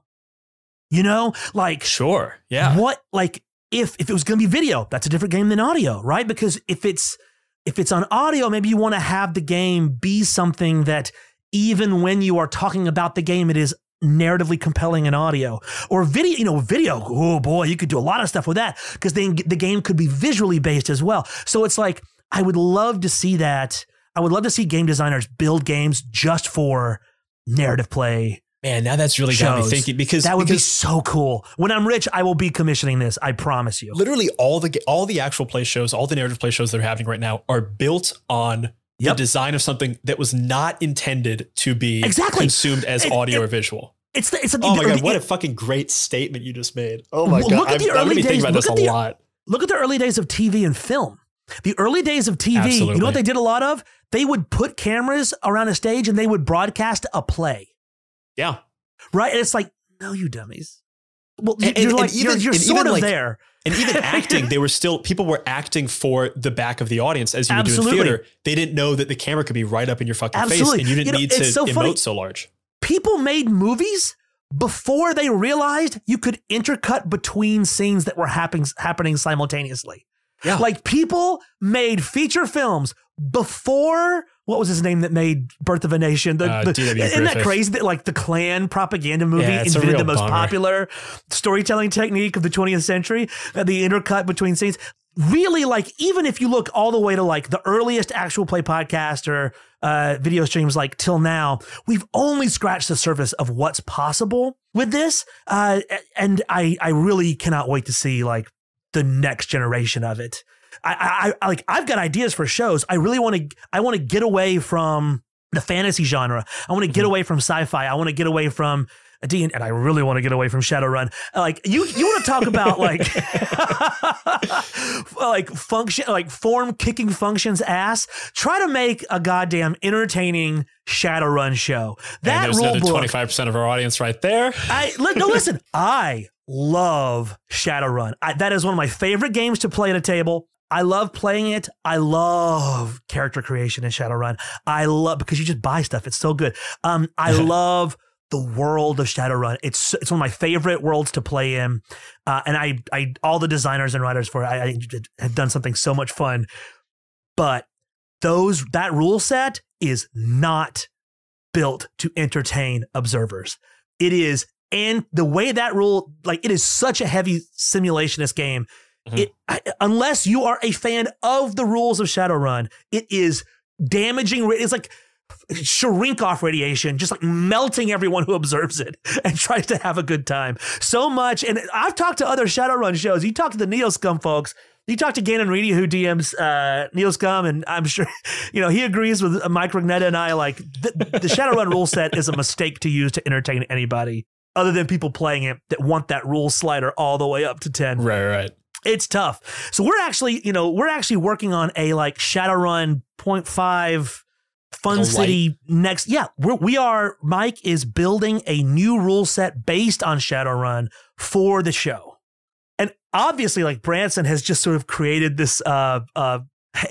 You know, like Sure. Yeah. what like if if it was going to be video, that's a different game than audio, right? Because if it's if it's on audio, maybe you want to have the game be something that even when you are talking about the game, it is narratively compelling in audio or video. You know, video. Oh boy, you could do a lot of stuff with that because then the game could be visually based as well. So it's like I would love to see that. I would love to see game designers build games just for narrative play Man, now that's really got me shows. thinking because that would be because so cool. When I'm rich, I will be commissioning this. I promise you. literally all the all the actual play shows, all the narrative play shows they're having right now are built on Yep. the design of something that was not intended to be Exactly. consumed as It- audio or visual. It's the, it's the, Oh my the- god, what a fucking great statement you just made. Oh my Look god. at I'm, the I'm gonna early be thinking days. about this a Look at the- lot. look at the early days of TV and film. The early days of TV, you Absolutely. know what they did a lot of? They would put cameras around a stage and they would broadcast a play, Yeah. right? And it's like, no, you dummies. Well, And- you're and- like and you're, even- you're and sort even, of like, there. And even acting, they were still people were acting for the back of the audience as you Absolutely. in theater. They didn't know that the camera could be right up in your fucking Absolutely. face and you didn't You know, need to so emote funny. so large. People made movies before they realized you could intercut between scenes that were happening happening simultaneously. Yeah. Like people made feature films before what was his name that made Birth of a Nation? The, Uh, the- isn't that crazy that like the Klan propaganda movie Yeah, invented the most bummer. popular storytelling technique of the 20th century, uh, the intercut between scenes. Really, like even if you look all the way to like the earliest actual play podcast or uh, video streams, like till now, we've only scratched the surface of what's possible with this. Uh, and I, I really cannot wait to see like the next generation of it. I, I, I like I've got ideas for shows. I really want to I want to get away from the fantasy genre. I want to get mm-hmm. away from sci-fi. I want to get away from a D and I really want to get away from Shadowrun. Uh, like you you want to talk about like like function like form kicking functions ass. Try to make a goddamn entertaining Shadowrun show. and That there's another twenty five percent of our audience right there. I no listen. I love Shadowrun. I, that is one of my favorite games to play at a table. I love playing it. I love character creation in Shadowrun. I love because you just buy stuff. It's so good. Um, I love the world of Shadowrun. It's it's one of my favorite worlds to play in. Uh, and I I all the designers and writers for it, I, I have done something so much fun. But those that rule set is not built to entertain observers. It is and the way that rule like it is such a heavy simulationist game. Mhm. It I, unless you are a fan of the rules of Shadowrun, it is damaging. It's like shrink off radiation, just like melting everyone who observes it and tries to have a good time. So much. And I've talked to other Shadowrun shows. You talk to the Neo Scum folks. You talk to Gannon Reedy, who DMs uh, Neo Scum, and I'm sure you know he agrees with Mike Rugnetta and I. Like the, the Shadowrun rule set is a mistake to use to entertain anybody other than people playing it that want that rule slider all the way up to ten Right, right. It's tough. So we're actually, you know, we're actually working on a like Shadowrun 0.5 Fun City next. Yeah, we're, we are. Mike is building a new rule set based on Shadowrun for the show, and obviously, like Branson has just sort of created this. Uh, uh,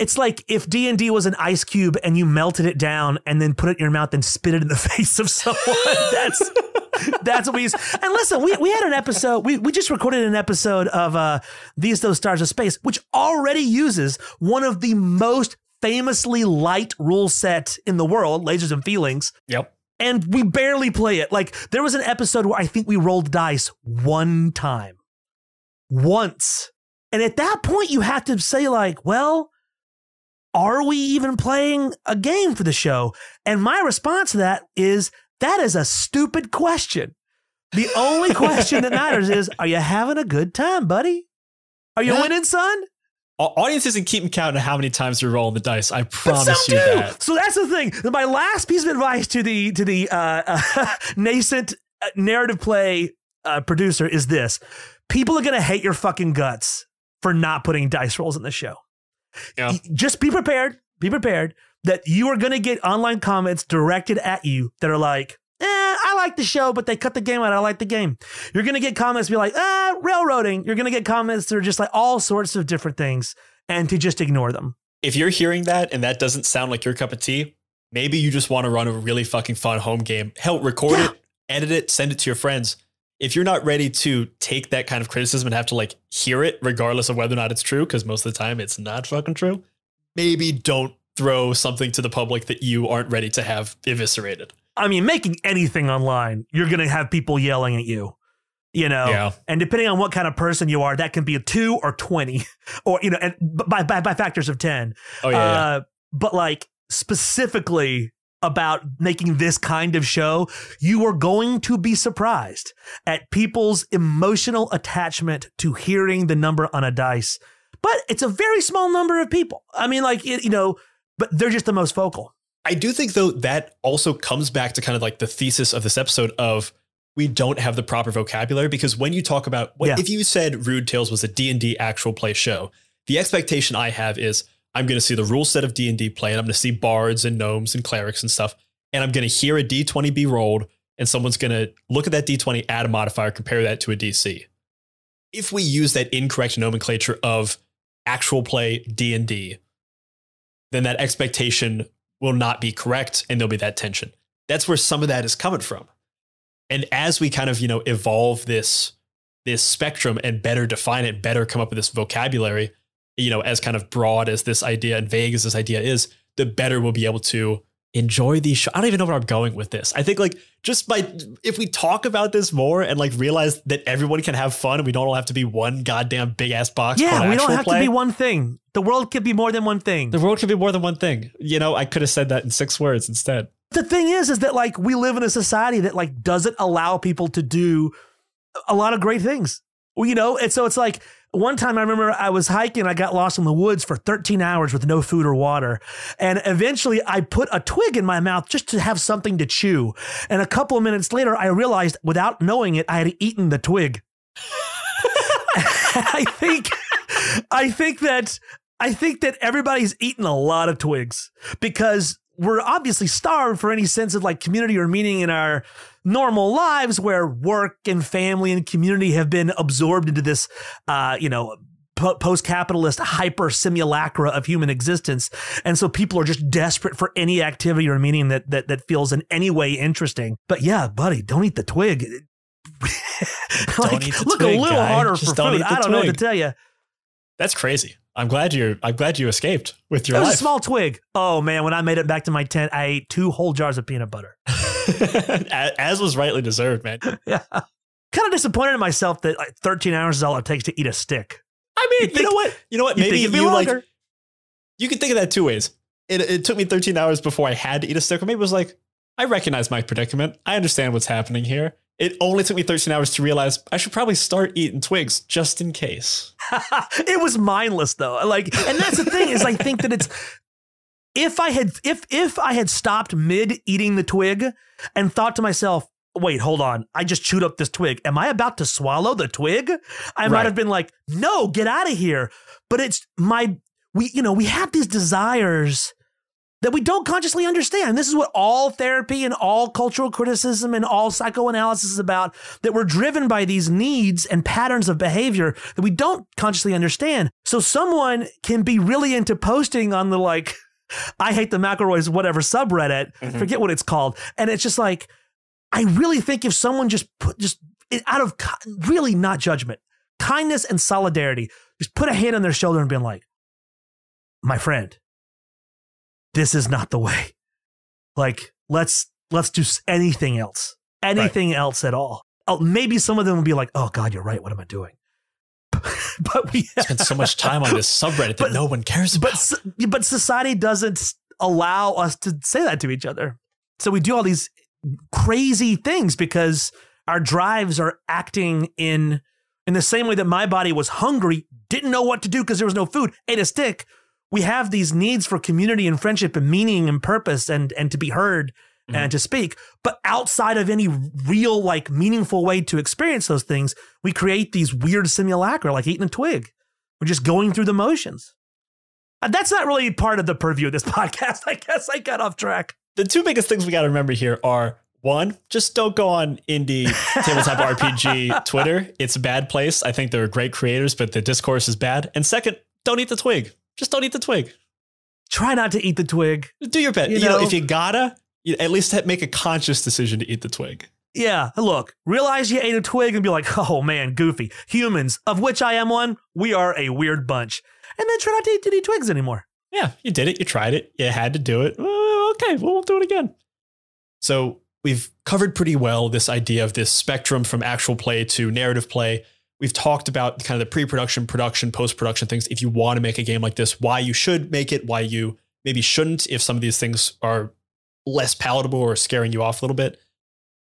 it's like if D and D was an ice cube and you melted it down and then put it in your mouth and spit it in the face of someone. That's that's what we use. And listen, we, we had an episode, we, we just recorded an episode of uh, These Those Stars of Space, which already uses one of the most famously light rule set in the world, Lasers and Feelings, Yep. and we barely play it. Like there was an episode where I think we rolled dice one time. Once. And at that point you have to say like, well, are we even playing a game for the show? And my response to that is that is a stupid question. The only question that matters is are you having a good time, buddy? Are you Yeah. winning, son? Au- Audience isn't keeping count of how many times you're rolling the dice. I promise you do. that. So that's the thing. My last piece of advice to the to the uh, uh, nascent uh, narrative play uh, producer, is this: people are gonna hate your fucking guts for not putting dice rolls in the show. Yeah. Just be prepared. Be prepared that you are gonna get online comments directed at you that are like, eh, I like the show, but they cut the game out. I like the game. You're gonna get comments be like, ah, railroading. You're gonna get comments that are just like all sorts of different things, and to just ignore them. If you're hearing that and that doesn't sound like your cup of tea, maybe you just want to run a really fucking fun home game. Hell, record Yeah. it, edit it, send it to your friends. If you're not ready to take that kind of criticism and have to like hear it, regardless of whether or not it's true, because most of the time it's not fucking true, maybe don't throw something to the public that you aren't ready to have eviscerated. I mean, making anything online, you're gonna have people yelling at you. You know, Yeah. and depending on what kind of person you are, that can be a two or twenty, or you know, and by by, by factors of ten. Oh yeah. yeah. Uh, but like specifically about making this kind of show, you are going to be surprised at people's emotional attachment to hearing the number on a dice. But it's a very small number of people. I mean, like it, you know, but they're just the most vocal. I do think though that also comes back to kind of like the thesis of this episode of we don't have the proper vocabulary because when you talk about what Yeah. if you said Rude Tales was a D&D actual play show, the expectation I have is I'm going to see the rule set of D&D play and I'm going to see bards and gnomes and clerics and stuff and I'm going to hear a D20 be rolled and someone's going to look at that D20 add a modifier compare that to a DC. If we use that incorrect nomenclature of actual play D&D then that expectation will not be correct and there'll be that tension. That's where some of that is coming from. And as we kind of, you know, evolve this this spectrum and better define it, better come up with this vocabulary, you know, as kind of broad as this idea and vague as this idea is, the better we'll be able to enjoy these shows. I don't even know where I'm going with this. I think like just by if we talk about this more and like realize that everyone can have fun and we don't all have to be one goddamn big ass box. Yeah, we don't have play. to be one thing. The world could be more than one thing. The world could be more than one thing. You know, I could have said that in six words instead. the thing is is that like we live in a society that like doesn't allow people to do a lot of great things you know and so it's like one time i remember i was hiking i got lost in the woods for 13 hours with no food or water. And eventually i put a twig in my mouth just to have something to chew. And a couple of minutes later i realized without knowing it i had eaten the twig. I think i think that i think that everybody's eaten a lot of twigs because we're obviously starved for any sense of like community or meaning in our normal lives where work and family and community have been absorbed into this uh you know post-capitalist hyper simulacra of human existence. And so people are just desperate for any activity or meaning that that that feels in any way interesting. But yeah buddy don't eat the twig. Like, eat the look twig, a little guy. harder Just for food. i don't know what to tell you That's crazy. I'm glad you're I'm glad you escaped with it your was life. a small twig oh man when i made it back to my tent i ate two whole jars of peanut butter As was rightly deserved, man. yeah kind of disappointed in myself that like 13 hours is all it takes to eat a stick I mean, You you, know what? You know what? you Maybe you like you can think of that two ways. It, it took me 13 hours before I had to eat a stick, or maybe it was like, I recognize my predicament. I understand what's happening here. It only took me 13 hours to realize I should probably start eating twigs just in case. it was mindless though. Like, and that's the thing is, I think that it's if I had if if I had stopped mid eating the twig and thought to myself, wait, hold on, I just chewed up this twig. Am I about to swallow the twig? I might have been like, no, get out of here. But it's my we you know we have these desires that we don't consciously understand. This is what all therapy and all cultural criticism and all psychoanalysis is about that we're driven by these needs and patterns of behavior that we don't consciously understand. So someone can be really into posting on the like, I hate the McElroys, whatever subreddit, Mhm. forget what it's called. And it's just like, I really think if someone just put, just out of really not judgment, kindness and solidarity, just put a hand on their shoulder and been like, my friend, this is not the way. Like, let's let's do anything else, anything else at all. Oh, maybe some of them will be like, "Oh God, you're right. What am I doing?" but we spend so much time on this subreddit that no one cares about. but but society doesn't allow us to say that to each other. So we do all these crazy things because our drives are acting in in the same way that my body was hungry, didn't know what to do because there was no food, ate a stick. We have these needs for community and friendship and meaning and purpose and and to be heard mm-hmm. and to speak. But outside of any real, like, meaningful way to experience those things, we create these weird simulacra, like eating a twig. We're just going through the motions. Uh, that's not really part of the purview of this podcast. I guess I got off track. The two biggest things we got to remember here are one, just don't go on indie tabletop RPG Twitter. It's a bad place. I think there are great creators, but the discourse is bad. And second, don't eat the twig. Just don't eat the twig. Try not to eat the twig. Do your best. You, you know, know, if you gotta, you at least make a conscious decision to eat the twig. Yeah, look, realize you ate a twig and be like, oh man, goofy. Humans, of which I am one, we are a weird bunch. And then try not to eat, to eat twigs anymore. Yeah, you did it. You tried it. You had to do it. Uh, okay, well, we'll do it again. So we've covered pretty well this idea of this spectrum from actual play to narrative play. We've talked about kind of the pre-production, production, post-production things. If you want to make a game like this, why you should make it, why you maybe shouldn't, if some of these things are less palatable or scaring you off a little bit.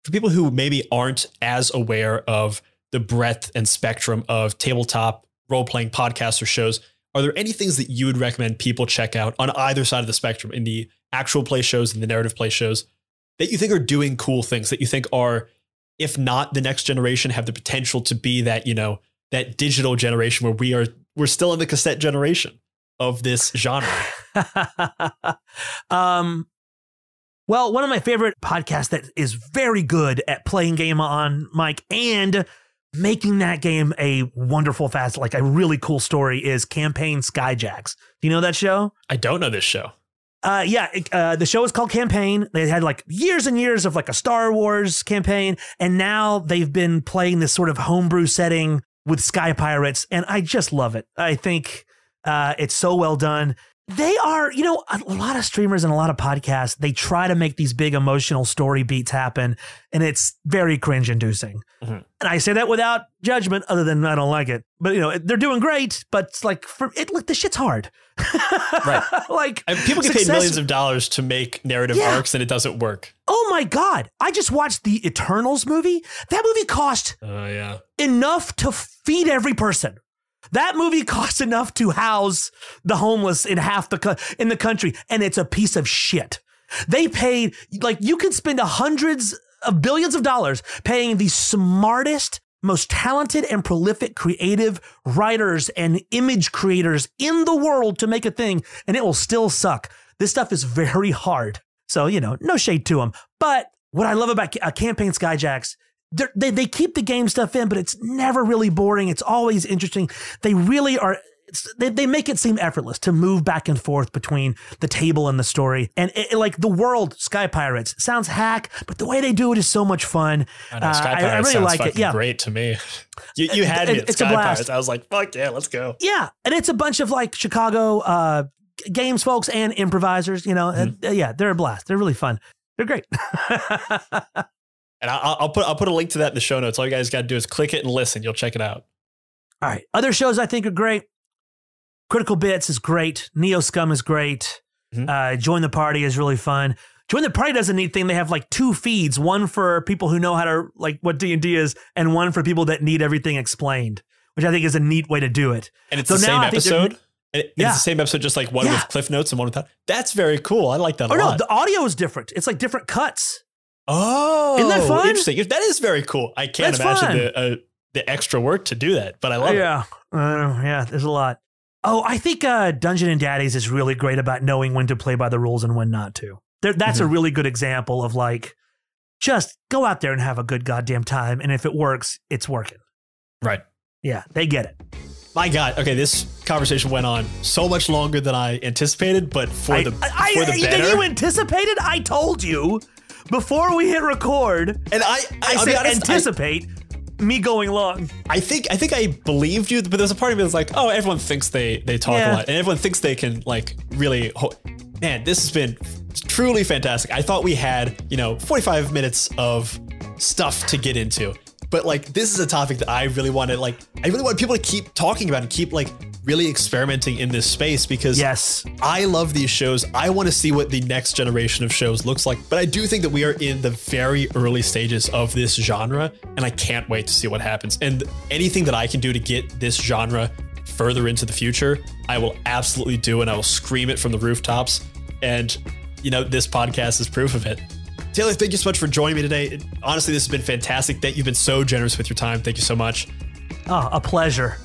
For people who maybe aren't as aware of the breadth and spectrum of tabletop role-playing podcasts or shows, are there any things that you would recommend people check out on either side of the spectrum in the actual play shows and the narrative play shows that you think are doing cool things that you think are if not the next generation have the potential to be that you know that digital generation where we are we're still in the cassette generation of this genre. Um well one of my favorite podcasts that is very good at playing game on mic and making that game a wonderful fast like a really cool story is campaign skyjacks. Do you know that show? I don't know this show uh, yeah, uh, the show is called Campaign. They had like years and years of like a Star Wars campaign, and now they've been playing this sort of homebrew setting with Sky Pirates, and I just love it. I think uh, it's so well done. They are, you know, a lot of streamers and a lot of podcasts, they try to make these big emotional story beats happen, and it's very cringe inducing. Mm-hmm. And I say that without judgment, other than I don't like it. But, you know, they're doing great, but it's like, for it, like, the shit's hard. right. like, people get success- paid millions of dollars to make narrative yeah. arcs, and it doesn't work. Oh my God. I just watched the Eternals movie. That movie cost uh, yeah. enough to feed every person. That movie costs enough to house the homeless in half the in the country, and it's a piece of shit. They paid like you can spend hundreds of billions of dollars paying the smartest, most talented and prolific creative writers and image creators in the world to make a thing, and it will still suck. This stuff is very hard. So, you know, no shade to them. But what I love about uh, Campaign Skyjacks they they keep the game stuff in, but it's never really boring. It's always interesting. They really are. They, they make it seem effortless to move back and forth between the table and the story. And it, it, like the world, Sky Pirates sounds hack, but the way they do it is so much fun. I know, Sky uh, Pirates I, I really like it. Yeah. Great to me. You, you had me at it's Sky Pirates. I was like, fuck yeah, let's go. Yeah. And it's a bunch of like Chicago uh, games folks and improvisers, you know. Mm-hmm. Uh, yeah, they're a blast. They're really fun. They're great. And I'll, I'll, put I'll put a link to that in the show notes. All you guys got to do is click it and listen. You'll check it out. All right. Other shows I think are great. Critical Bits is great. Neo Scum is great. Mm-hmm. Uh, Join the Party is really fun. Join the Party does a neat thing. They have like two feeds, one for people who know how to like what D and D is, and one for people that need everything explained, which I think is a neat way to do it. And it's so the same episode. It's yeah. the same episode, just like one yeah. with cliff notes and one without. That's very cool. I like that. Oh no, the audio is different. It's like different cuts. Oh, isn't that fun? Interesting. That is very cool. I can't That's imagine the uh, the extra work to do that, but I love yeah. it. Yeah, uh, yeah. There's a lot. Oh, I think uh, Dungeons and Daddies is really great about knowing when to play by the rules and when not to. There, that's mm-hmm. a really good example of like, just go out there and have a good goddamn time, and if it works, it's working. Right. Yeah, they get it. My God. Okay, this conversation went on so much longer than I anticipated, but for I, the I, for the better. You anticipated? I told you before we hit record, and I, I, I said honest, anticipate I, me going long. I think I think I believed you, but there's a part of me that's like, oh, everyone thinks they they talk yeah. a lot, and everyone thinks they can like really. Ho- Man, this has been truly fantastic. I thought we had you know 45 minutes of stuff to get into but like this is a topic that I really want to like I really want people to keep talking about and keep like really experimenting in this space because yes, I love these shows. I want to see what the next generation of shows looks like. But I do think that we are in the very early stages of this genre and I can't wait to see what happens. And anything that I can do to get this genre further into the future, I will absolutely do and I will scream it from the rooftops. And you know, this podcast is proof of it Taylor, thank you so much for joining me today. Honestly, this has been fantastic. That you've been so generous with your time. Thank you so much. Oh, a pleasure.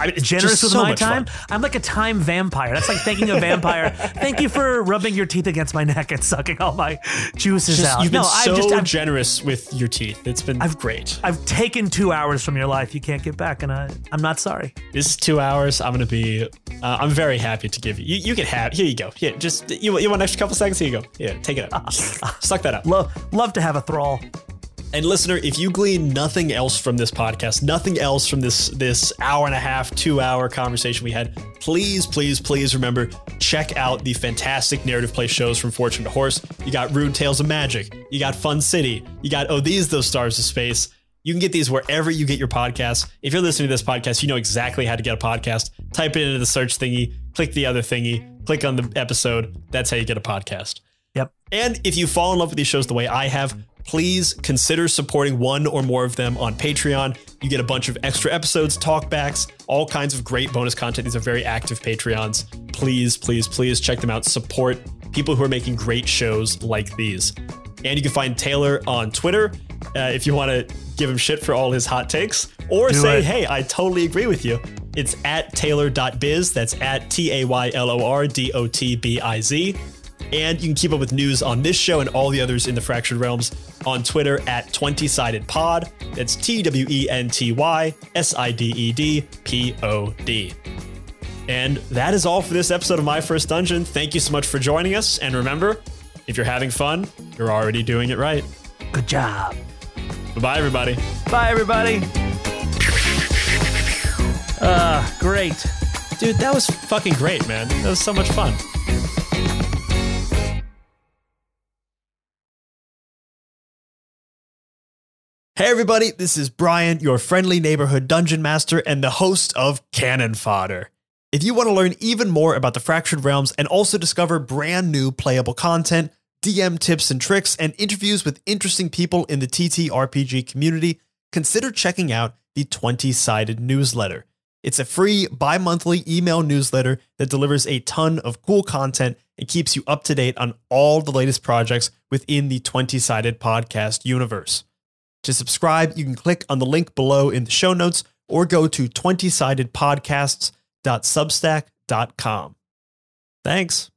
I mean, Generous with so my time. fun. I'm like a time vampire. That's like thanking a vampire. Thank you for rubbing your teeth against my neck and sucking all my juices Just- out. you've been so I've just I've, generous with your teeth. It's been great. I've taken two hours from your life. You can't get back, and I, I'm not sorry. This is two hours. I'm gonna be. Uh, I'm very happy to give you. You, you can have. Here you go. Here, just you. You want an extra couple seconds? Here you go. Yeah, take it up. Suck that up. Love, love to have a thrall. And listener, if you glean nothing else from this podcast, nothing else from this this hour and a half, two hour conversation we had, please, please, please remember check out the fantastic narrative play shows from Fortune to Horse. You got Rude Tales of Magic, you got Fun City, you got Oh These Those Stars of Space. You can get these wherever you get your podcasts. If you're listening to this podcast, you know exactly how to get a podcast. Type it into the search thingy, click the other thingy, click on the episode. That's how you get a podcast. Yep. And if you fall in love with these shows the way I have, please consider supporting one or more of them on Patreon. You get a bunch of extra episodes, talkbacks, all kinds of great bonus content. These are very active Patreons. Please, please, please check them out. Support people who are making great shows like these. And you can find Taylor on Twitter uh, if you want to give him shit for all his hot takes or Do say, it. hey, I totally agree with you. It's at taylor.biz. That's at T A Y L O R D O T B I Z. And you can keep up with news on this show and all the others in the Fractured Realms on Twitter at 20 Sided Pod. That's T W E N T Y S I D E D P O D. And that is all for this episode of My First Dungeon. Thank you so much for joining us. And remember, if you're having fun, you're already doing it right. Good job. Bye bye, everybody. Bye, everybody. Uh, great. Dude, that was fucking great, man. That was so much fun. Hey, everybody, this is Brian, your friendly neighborhood dungeon master and the host of Cannon Fodder. If you want to learn even more about the Fractured Realms and also discover brand new playable content, DM tips and tricks, and interviews with interesting people in the TTRPG community, consider checking out the 20 Sided newsletter. It's a free bi monthly email newsletter that delivers a ton of cool content and keeps you up to date on all the latest projects within the 20 Sided podcast universe. To subscribe, you can click on the link below in the show notes or go to 20sidedpodcasts.substack.com. Thanks.